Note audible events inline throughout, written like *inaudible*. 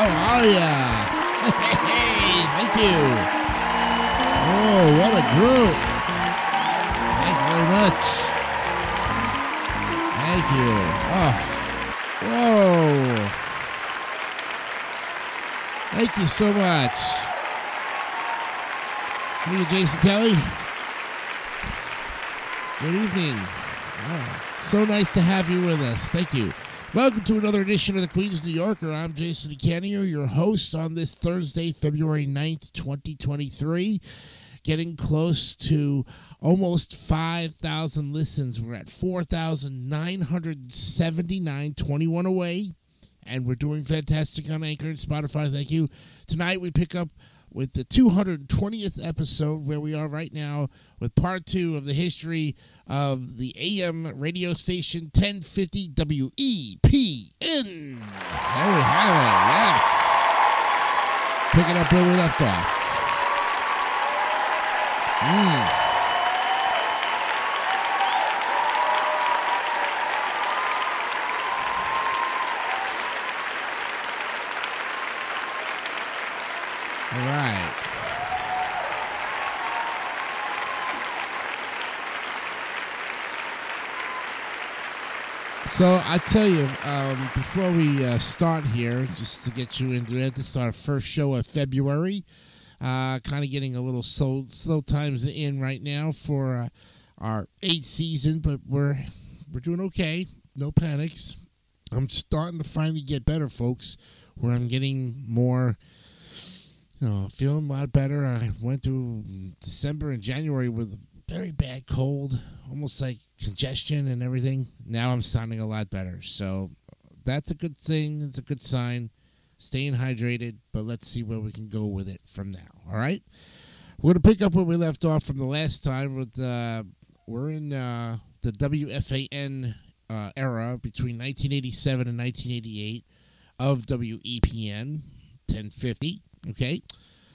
How are ya? Hey, thank you. Oh, what a group. Thank you very much. Thank you. Oh, whoa. Thank you so much. Thank you, Jason Kelly. Good evening. Oh, so nice to have you with us. Thank you. Welcome to another edition of the Queen's New Yorker. I'm Jason DeCanio, your host on this Thursday, February 9th, 2023. Getting close to almost 5,000 listens. We're at 4,979, 21 away. And we're doing fantastic on Anchor and Spotify. Thank you. Tonight we pick up with the 220th episode, where we are right now with part two of the history of the AM radio station 1050 WEPN. There we have it, yes. Picking up where we left off. Mm. All right. So I tell you, um, before we uh, start here, just to get you into it, this is our first show of February. Uh, kind of getting a little slow, slow times in right now for uh, our eighth season, but we're we're doing okay. No panics. I'm starting to finally get better, folks. Where I'm getting more you know, feeling a lot better. I went through December and January with very bad cold, almost like congestion and everything. Now I'm sounding a lot better. So that's a good thing. It's a good sign. Staying hydrated, but let's see where we can go with it from now. All right. We're going to pick up where we left off from the last time. With uh, We're in uh, the WFAN uh, era between 1987 and 1988 of WEPN 1050. Okay,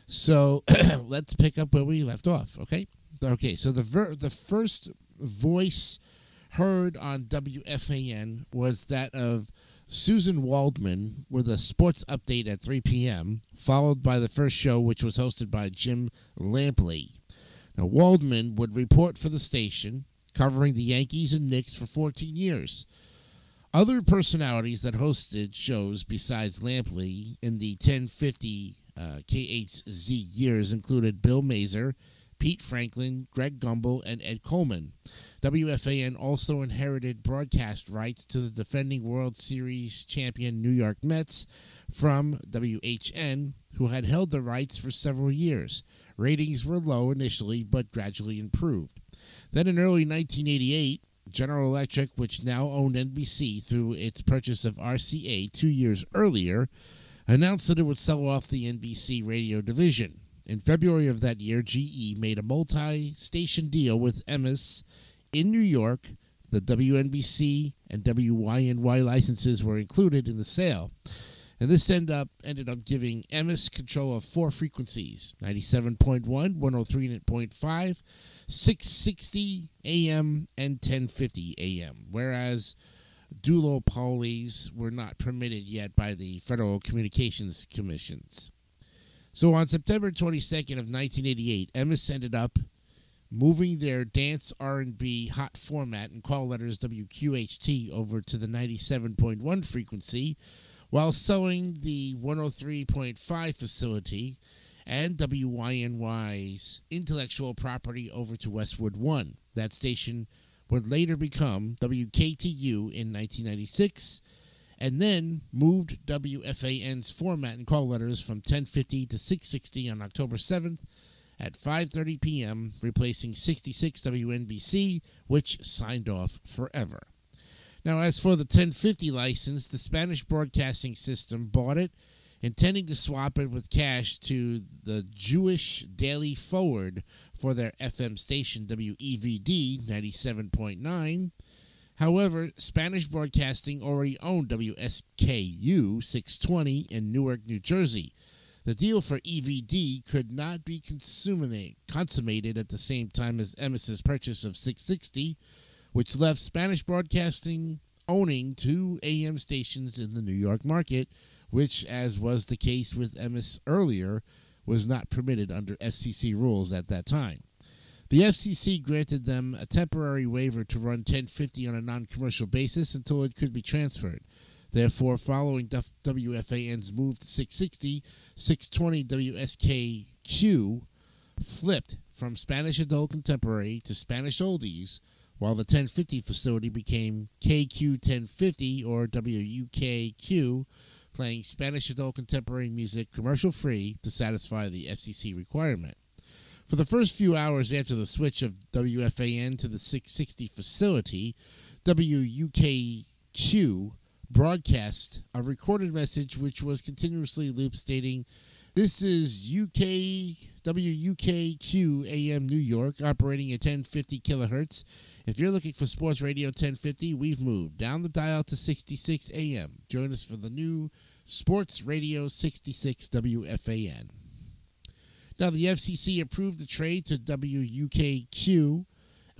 so *clears throat* let's pick up where we left off. Okay, okay. So the ver- the first voice heard on WFAN was that of Suzyn Waldman with a sports update at 3 p.m., followed by the first show, which was hosted by Jim Lampley. Now, Waldman would report for the station, covering the Yankees and Knicks for 14 years. Other personalities that hosted shows besides Lampley in the 1050 uh, KHZ years included Bill Mazer, Pete Franklin, Greg Gumbel, and Ed Coleman. WFAN also inherited broadcast rights to the defending World Series champion New York Mets from WHN, who had held the rights for several years. Ratings were low initially, but gradually improved. Then in early 1988, General Electric, which now owned NBC through its purchase of RCA two years earlier, announced that it would sell off the NBC radio division. In February of that year, GE made a multi station deal with Emmis in New York. The WNBC and WYNY licenses were included in the sale. And this end up, ended up giving Emmis control of four frequencies 97.1, 103.5, 660 AM, and 1050 AM. Whereas duopolies were not permitted yet by the Federal Communications Commissions. So on September 22nd of 1988, Emmis ended up moving their dance R&B hot format and call letters WQHT over to the 97.1 frequency while selling the 103.5 facility and WYNY's intellectual property over to Westwood One. That station would later become WKTU in 1996 and then moved WFAN's format and call letters from 1050 to 660 on October 7th at 5:30 p.m., replacing 66 WNBC, which signed off forever. Now, as for the 1050 license, the Spanish Broadcasting System bought it, intending to swap it with cash to the Jewish Daily Forward for their FM station WEVD 97.9. However, Spanish Broadcasting already owned WSKQ 620 in Newark, New Jersey. The deal for EVD could not be consummated at the same time as Emmis's purchase of 660, which left Spanish Broadcasting owning two AM stations in the New York market, which, as was the case with Emiss earlier, was not permitted under FCC rules at that time. The FCC granted them a temporary waiver to run 1050 on a non commercial basis until it could be transferred. Therefore, following WFAN's move to 660, 620 WSKQ flipped from Spanish adult contemporary to Spanish oldies, while the 1050 facility became KQ 1050 or WUKQ, playing Spanish adult contemporary music commercial free to satisfy the FCC requirement. For the first few hours after the switch of WFAN to the 660 facility, WUKQ broadcast a recorded message which was continuously looped stating, This is UK WUKQ AM New York operating at 1050 kilohertz. If you're looking for Sports Radio 1050, we've moved down the dial to 66 AM. Join us for the new Sports Radio 66 WFAN. Now, the FCC approved the trade to WUKQ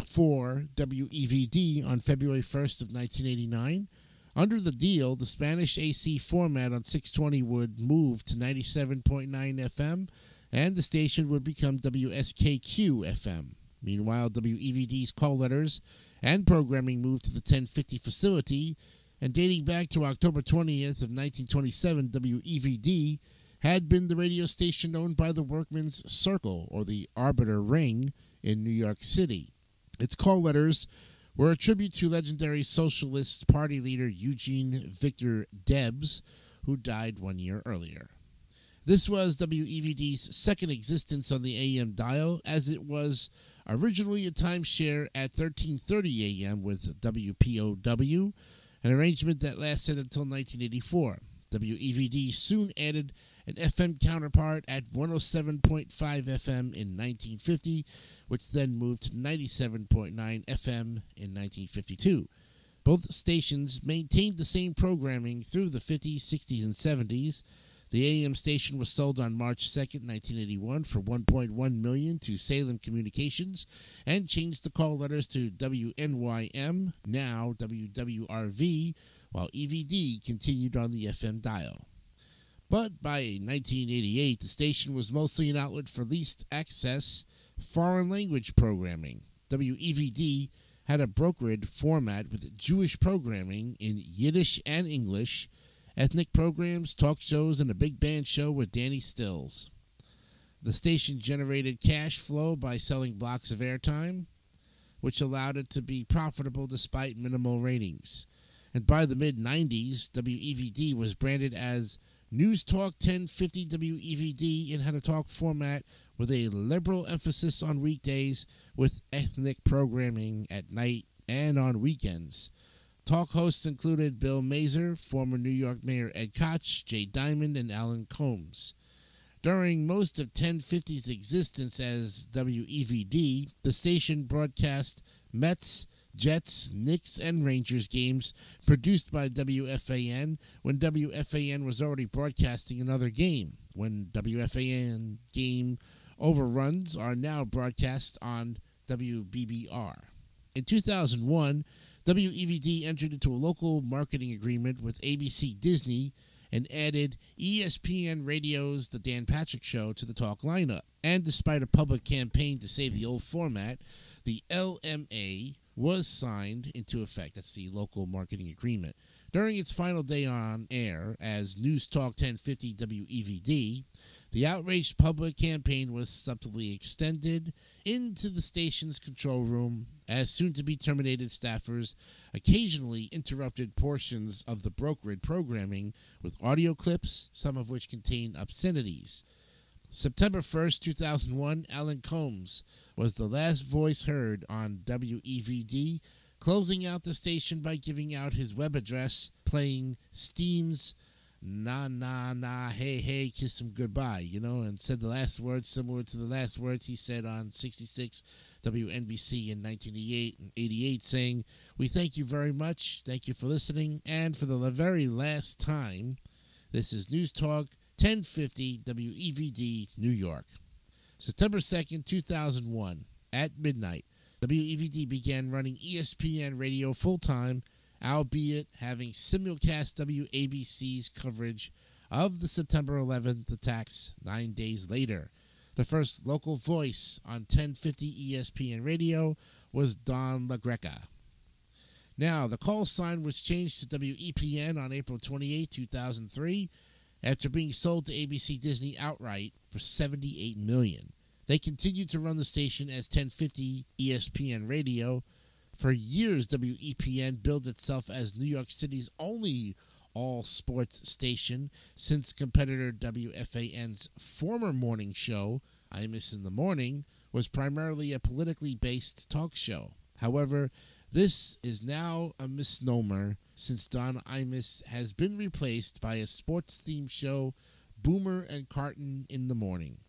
for WEVD on February 1st of 1989. Under the deal, the Spanish AC format on 620 would move to 97.9 FM, and the station would become WSKQ FM. Meanwhile, WEVD's call letters and programming moved to the 1050 facility, and dating back to October 20th of 1927, WEVD had been the radio station owned by the Workmen's Circle, or the Arbeter Ring, in New York City. Its call letters were a tribute to legendary Socialist Party leader Eugene Victor Debs, who died one year earlier. This was WEVD's second existence on the AM dial, as it was originally a timeshare at 1330 AM with WPOW, an arrangement that lasted until 1984. WEVD soon added an FM counterpart at 107.5 FM in 1950, which then moved to 97.9 FM in 1952. Both stations maintained the same programming through the 50s, 60s, and 70s. The AM station was sold on March 2, 1981 for 1.1 million to Salem Communications and changed the call letters to WNYM, now WWRV, while EVD continued on the FM dial. But by 1988, the station was mostly an outlet for least access foreign language programming. WEVD had a brokered format with Jewish programming in Yiddish and English, ethnic programs, talk shows, and a big band show with Danny Stills. The station generated cash flow by selling blocks of airtime, which allowed it to be profitable despite minimal ratings. And by the mid 90s, WEVD was branded as News Talk 1050 WEVD in had a talk format with a liberal emphasis on weekdays with ethnic programming at night and on weekends. Talk hosts included Bill Mazer, former New York Mayor Ed Koch, Jay Diamond, and Alan Colmes. During most of 1050's existence as WEVD, the station broadcast Mets, Jets, Knicks, and Rangers games produced by WFAN when WFAN was already broadcasting another game. When WFAN game overruns are now broadcast on WBBR. In 2001, WEVD entered into a local marketing agreement with ABC Disney and added ESPN Radio's The Dan Patrick Show to the talk lineup. And despite a public campaign to save the old format, the LMA was signed into effect. That's the local marketing agreement. During its final day on air as News Talk 1050 WEVD, the outraged public campaign was subtly extended into the station's control room as soon to be terminated staffers occasionally interrupted portions of the brokered programming with audio clips, some of which contained obscenities. September 1st, 2001, Alan Colmes was the last voice heard on WEVD closing out the station by giving out his web address, playing Steam's na na na hey hey kiss him goodbye you know and said the last words similar to the last words he said on 66 WNBC in 1988 and 88 saying we thank you very much. Thank you for listening. And for the very last time this is News Talk 1050 WEVD New York September 2nd 2001 at midnight WEVD began running ESPN radio full time albeit having simulcast WABC's coverage of the September 11th attacks nine days later. The first local voice on 1050 ESPN radio was Don LaGreca. Now, the call sign was changed to WEPN on April 28, 2003, after being sold to ABC Disney outright for 78 million. They continued to run the station as 1050 ESPN radio for years, WEPN billed itself as New York City's only all sports station since competitor WFAN's former morning show, Imus in the Morning, was primarily a politically based talk show. However, this is now a misnomer since Don Imus has been replaced by a sports themed show, Boomer and Carton in the Morning.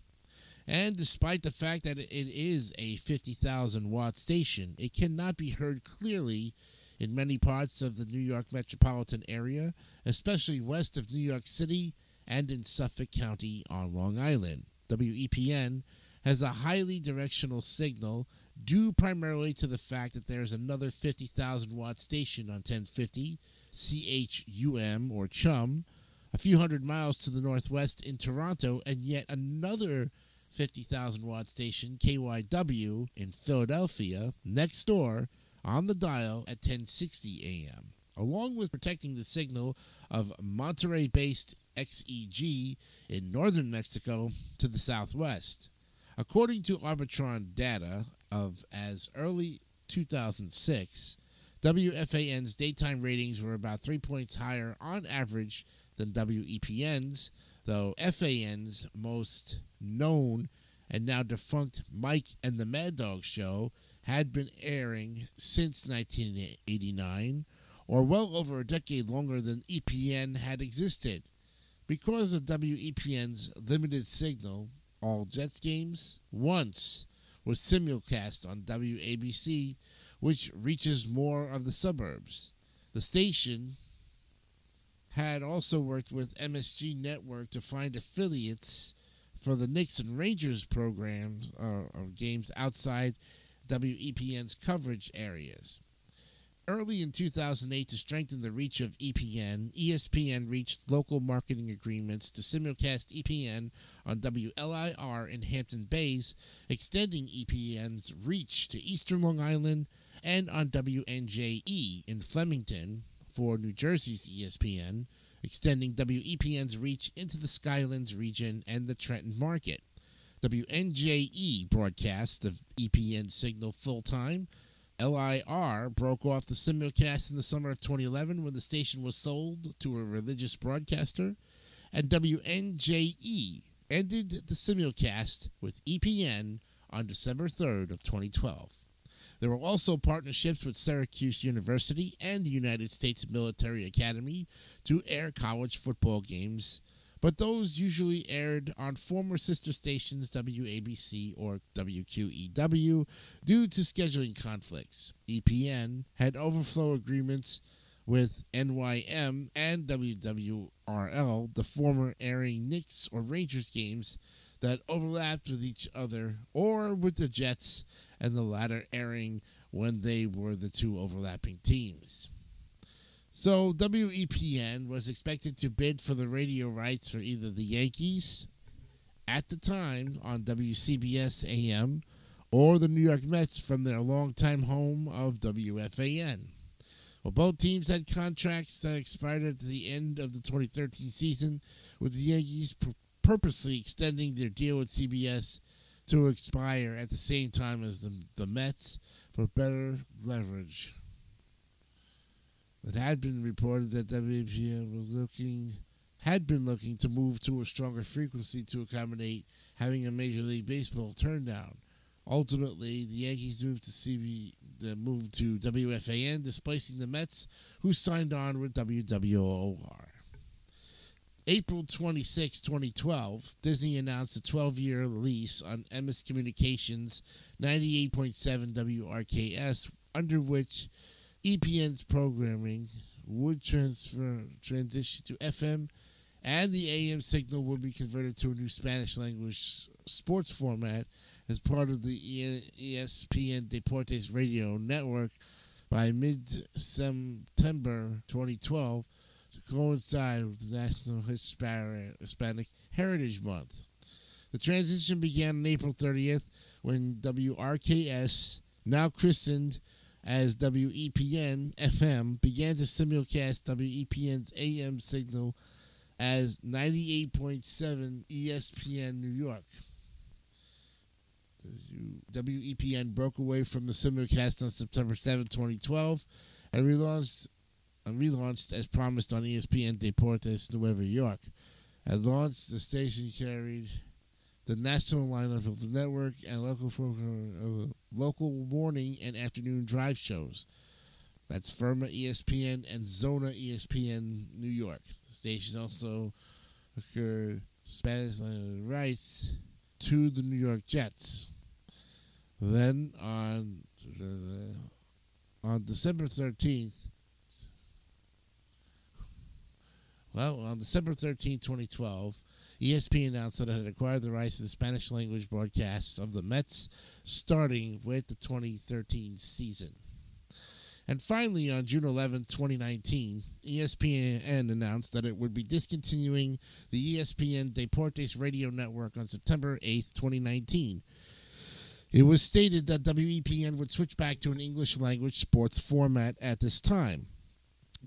And despite the fact that it is a 50,000 watt station, it cannot be heard clearly in many parts of the New York metropolitan area, especially west of New York City and in Suffolk County on Long Island. WEPN has a highly directional signal due primarily to the fact that there is another 50,000 watt station on 1050 CHUM or CHUM a few hundred miles to the northwest in Toronto and yet another 50,000 watt station KYW in Philadelphia next door on the dial at 1060 AM, along with protecting the signal of Monterrey based XEG in northern Mexico to the southwest. According to Arbitron data of as early 2006, WFAN's daytime ratings were about three points higher on average than WEPN's, though FAN's most known and now defunct Mike and the Mad Dog show had been airing since 1989, or well over a decade longer than EPN had existed. Because of WEPN's limited signal, all Jets games once was simulcast on WABC, which reaches more of the suburbs. The station had also worked with MSG Network to find affiliates for the Knicks and Rangers programs uh, or games outside WEPN's coverage areas. Early in 2008, to strengthen the reach of EPN, ESPN reached local marketing agreements to simulcast EPN on WLIR in Hampton Bays, extending EPN's reach to eastern Long Island, and on WNJE in Flemington for New Jersey's ESPN, extending WEPN's reach into the Skylands region and the Trenton market. WNJE broadcasts the EPN signal full time. LIR broke off the simulcast in the summer of 2011 when the station was sold to a religious broadcaster. And WNJE ended the simulcast with EPN on December 3rd of 2012. There were also partnerships with Syracuse University and the United States Military Academy to air college football games, but those usually aired on former sister stations WABC or WQEW due to scheduling conflicts. EPN had overflow agreements with NYM and WWRL, the former airing Knicks or Rangers games that overlapped with each other, or with the Jets and the latter airing when they were the two overlapping teams. So WEPN was expected to bid for the radio rights for either the Yankees at the time on WCBS AM or the New York Mets from their longtime home of WFAN. Well, both teams had contracts that expired at the end of the 2013 season, with the Yankees purposely extending their deal with CBS to expire at the same time as the, the Mets for better leverage. It had been reported that WPN was looking had been looking to move to a stronger frequency to accommodate having a Major League Baseball turn down. Ultimately, the Yankees moved to CB, the move to WFAN, displacing the Mets, who signed on with WWOR. April 26, 2012, Disney announced a 12 year lease on Emmis Communications 98.7 WRKS, under which EPN's programming would transfer transition to FM and the AM signal would be converted to a new Spanish language sports format as part of the ESPN Deportes radio network by mid September 2012 to coincide with the National Hispanic Heritage Month. The transition began on April 30th when WRKS, now christened as WEPN FM, began to simulcast WEPN's AM signal as 98.7 ESPN New York. WEPN broke away from the simulcast on September 7, 2012, and relaunched, and relaunched as promised on ESPN Deportes Nueva York. At launch, the station carried the national lineup of the network and local program, local morning and afternoon drive shows. That's Firma ESPN and Zona ESPN New York. The station also occurred Spanish rights to the New York Jets. Then on on December thirteenth, well, on December thirteenth, 2012, ESPN announced that it had acquired the rights to the Spanish language broadcasts of the Mets starting with the 2013 season. And finally, on June 11, 2019, ESPN announced that it would be discontinuing the ESPN Deportes radio network on September 8, 2019. It was stated that WEPN would switch back to an English language sports format at this time.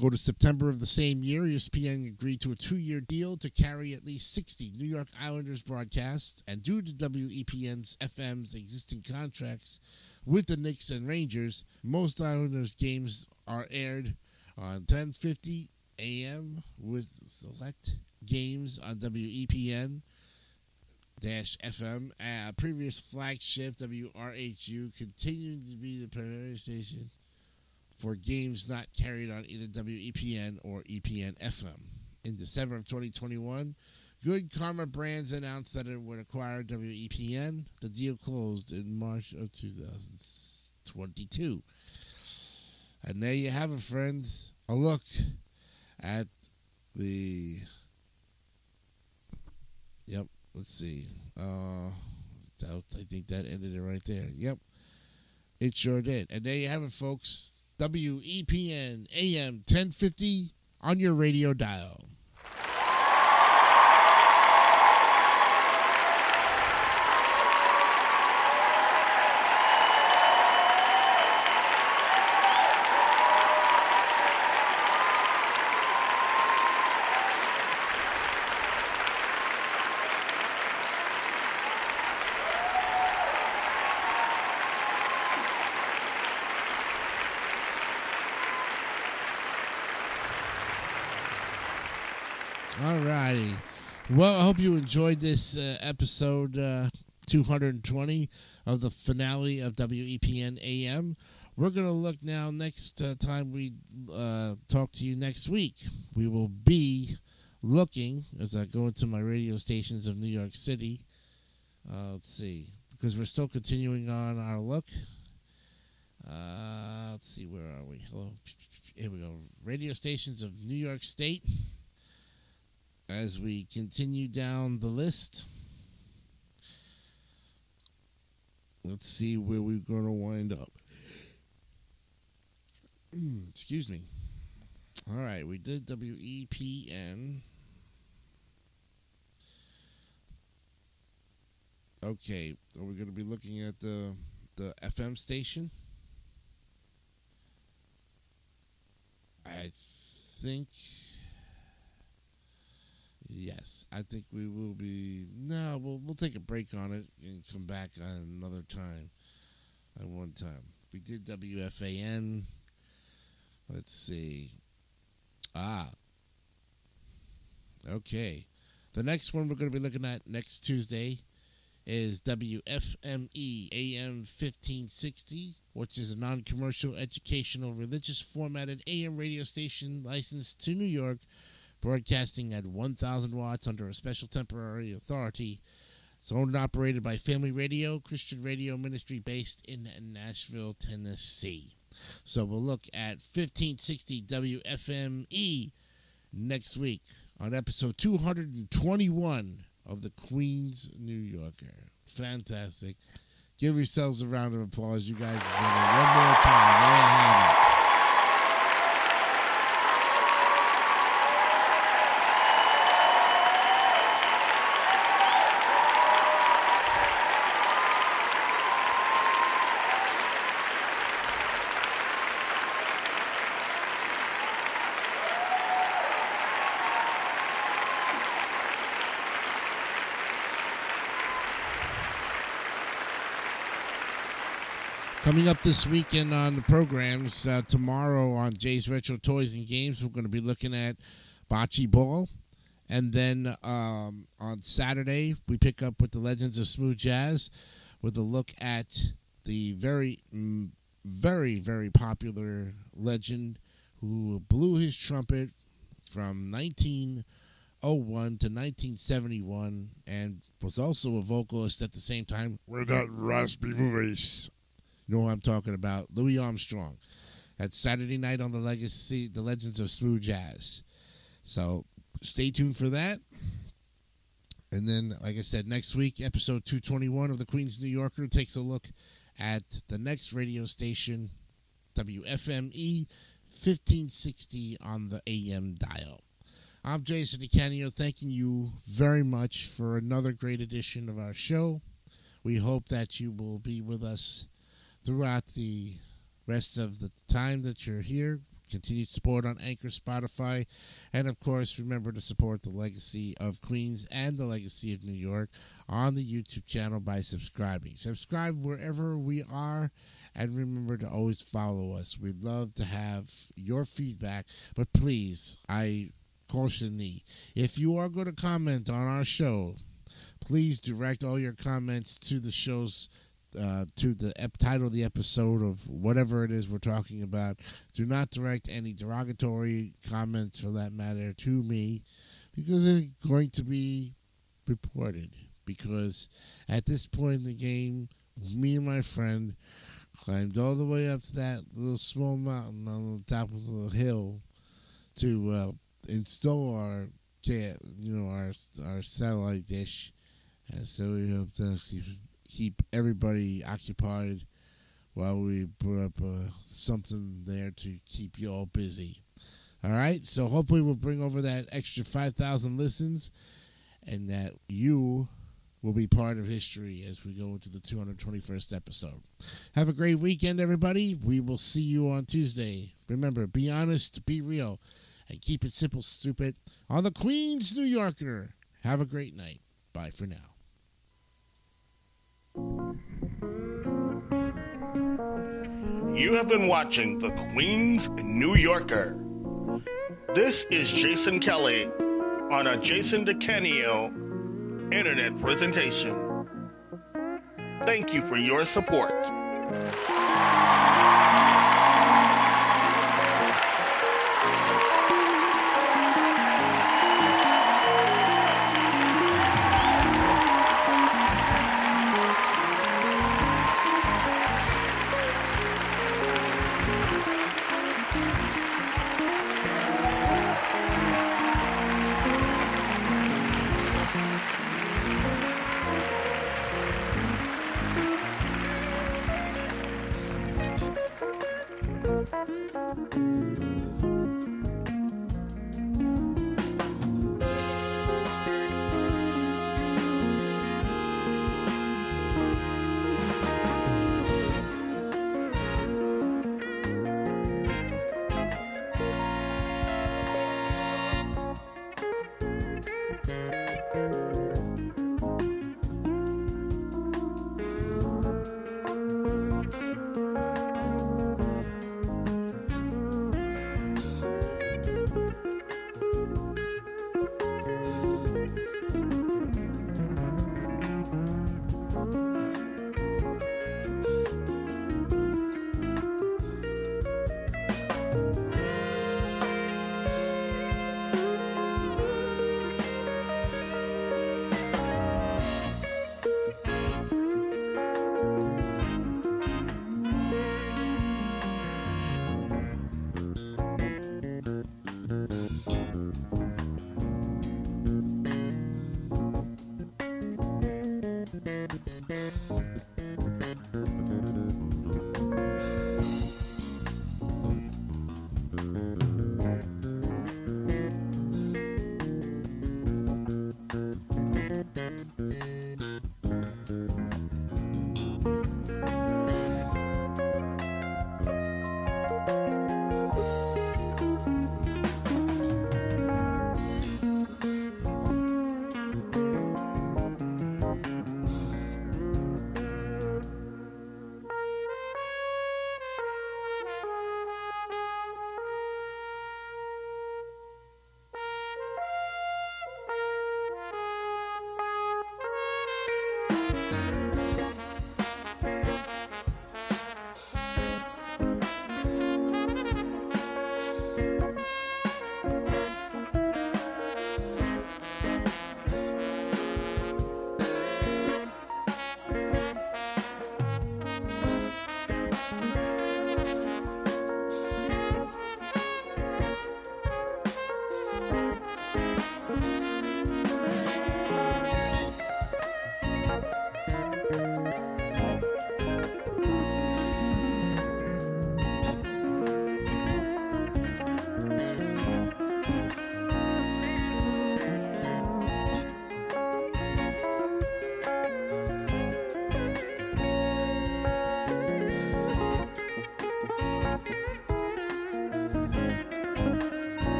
Go to September of the same year, ESPN agreed to a two year deal to carry at least 60 New York Islanders broadcasts, and due to WEPN's FM's existing contracts with the Knicks and Rangers, most Islanders games are aired on 10:50 a.m. with select games on WEPN FM. Uh, previous flagship WRHU continuing to be the primary station for games not carried on either WEPN or EPN FM. In December of 2021, Good Karma Brands announced that it would acquire WEPN. The deal closed in March of 2022. And there you have it, friends. A look at the. Yep, let's see. Uh, I think that ended it right there. Yep, it sure did. And there you have it, folks. WEPN AM 1050 on your radio dial. All righty. Well, I hope you enjoyed this uh, episode uh, 220 of the finale of WEPN AM. We're going to look now next uh, time we uh, talk to you next week. We will be looking, as I go into my radio stations of New York City, uh, let's see, because we're still continuing on our look. Uh, let's see, where are we? Hello. Here we go. Radio stations of New York State as we continue down the list. Let's see where we're going to wind up. Hmm, excuse me. All right, we did WEPN. Okay, are we going to be looking at the the FM station? I think Yes, I think we will be. No, we'll we'll take a break on it and come back on another time. At one time, we did WFAN. Let's see. Ah. Okay. The next one we're going to be looking at next Tuesday is WFME AM 1560, which is a non commercial, educational, religious formatted AM radio station licensed to New York, broadcasting at 1,000 watts under a special temporary authority. It's owned and operated by Family Radio, Christian radio ministry based in Nashville, Tennessee. So we'll look at 1560 WFME next week on episode 221 of the Queen's New Yorker. Fantastic. Give yourselves a round of applause. You guys. One more time. Coming up this weekend on the programs, uh, tomorrow on Jay's Retro Toys and Games, we're going to be looking at Bocce Ball. And then um, on Saturday, we pick up with the Legends of Smooth Jazz with a look at the very, very, very popular legend who blew his trumpet from 1901 to 1971 and was also a vocalist at the same time with that raspy voice know what I'm talking about. Louis Armstrong. That's Saturday night on the Legacy, the Legends of Smooth Jazz. So stay tuned for that. And then, like I said, next week, episode 221 of the Queen's New Yorker takes a look at the next radio station, WFME 1560 on the AM dial. I'm Jason DeCanio, thanking you very much for another great edition of our show. We hope that you will be with us throughout the rest of the time that you're here. Continued support on Anchor, Spotify, and of course, remember to support the legacy of Queens and the legacy of New York on the YouTube channel by subscribing. Subscribe wherever we are, and remember to always follow us. We'd love to have your feedback, but please, I caution thee if you are going to comment on our show, please direct all your comments to the show's uh, to the ep- title of the episode of whatever it is we're talking about. Do not direct any derogatory comments, for that matter, to me, because they're going to be reported. Because at this point in the game, me and my friend climbed all the way up to that little small mountain on the top of the hill to uh, install our you know, our our satellite dish, and so we hope to keep keep everybody occupied while we put up uh, something there to keep you all busy. All right, so hopefully we'll bring over that extra 5,000 listens and that you will be part of history as we go into the 221st episode. Have a great weekend, everybody. We will see you on Tuesday. Remember, be honest, be real, and keep it simple, stupid. On the Queen's New Yorker. Have a great night. Bye for now. You have been watching the Queen's New Yorker. This is Jason Kelly on a Jason DeCanio internet presentation. Thank you for your support.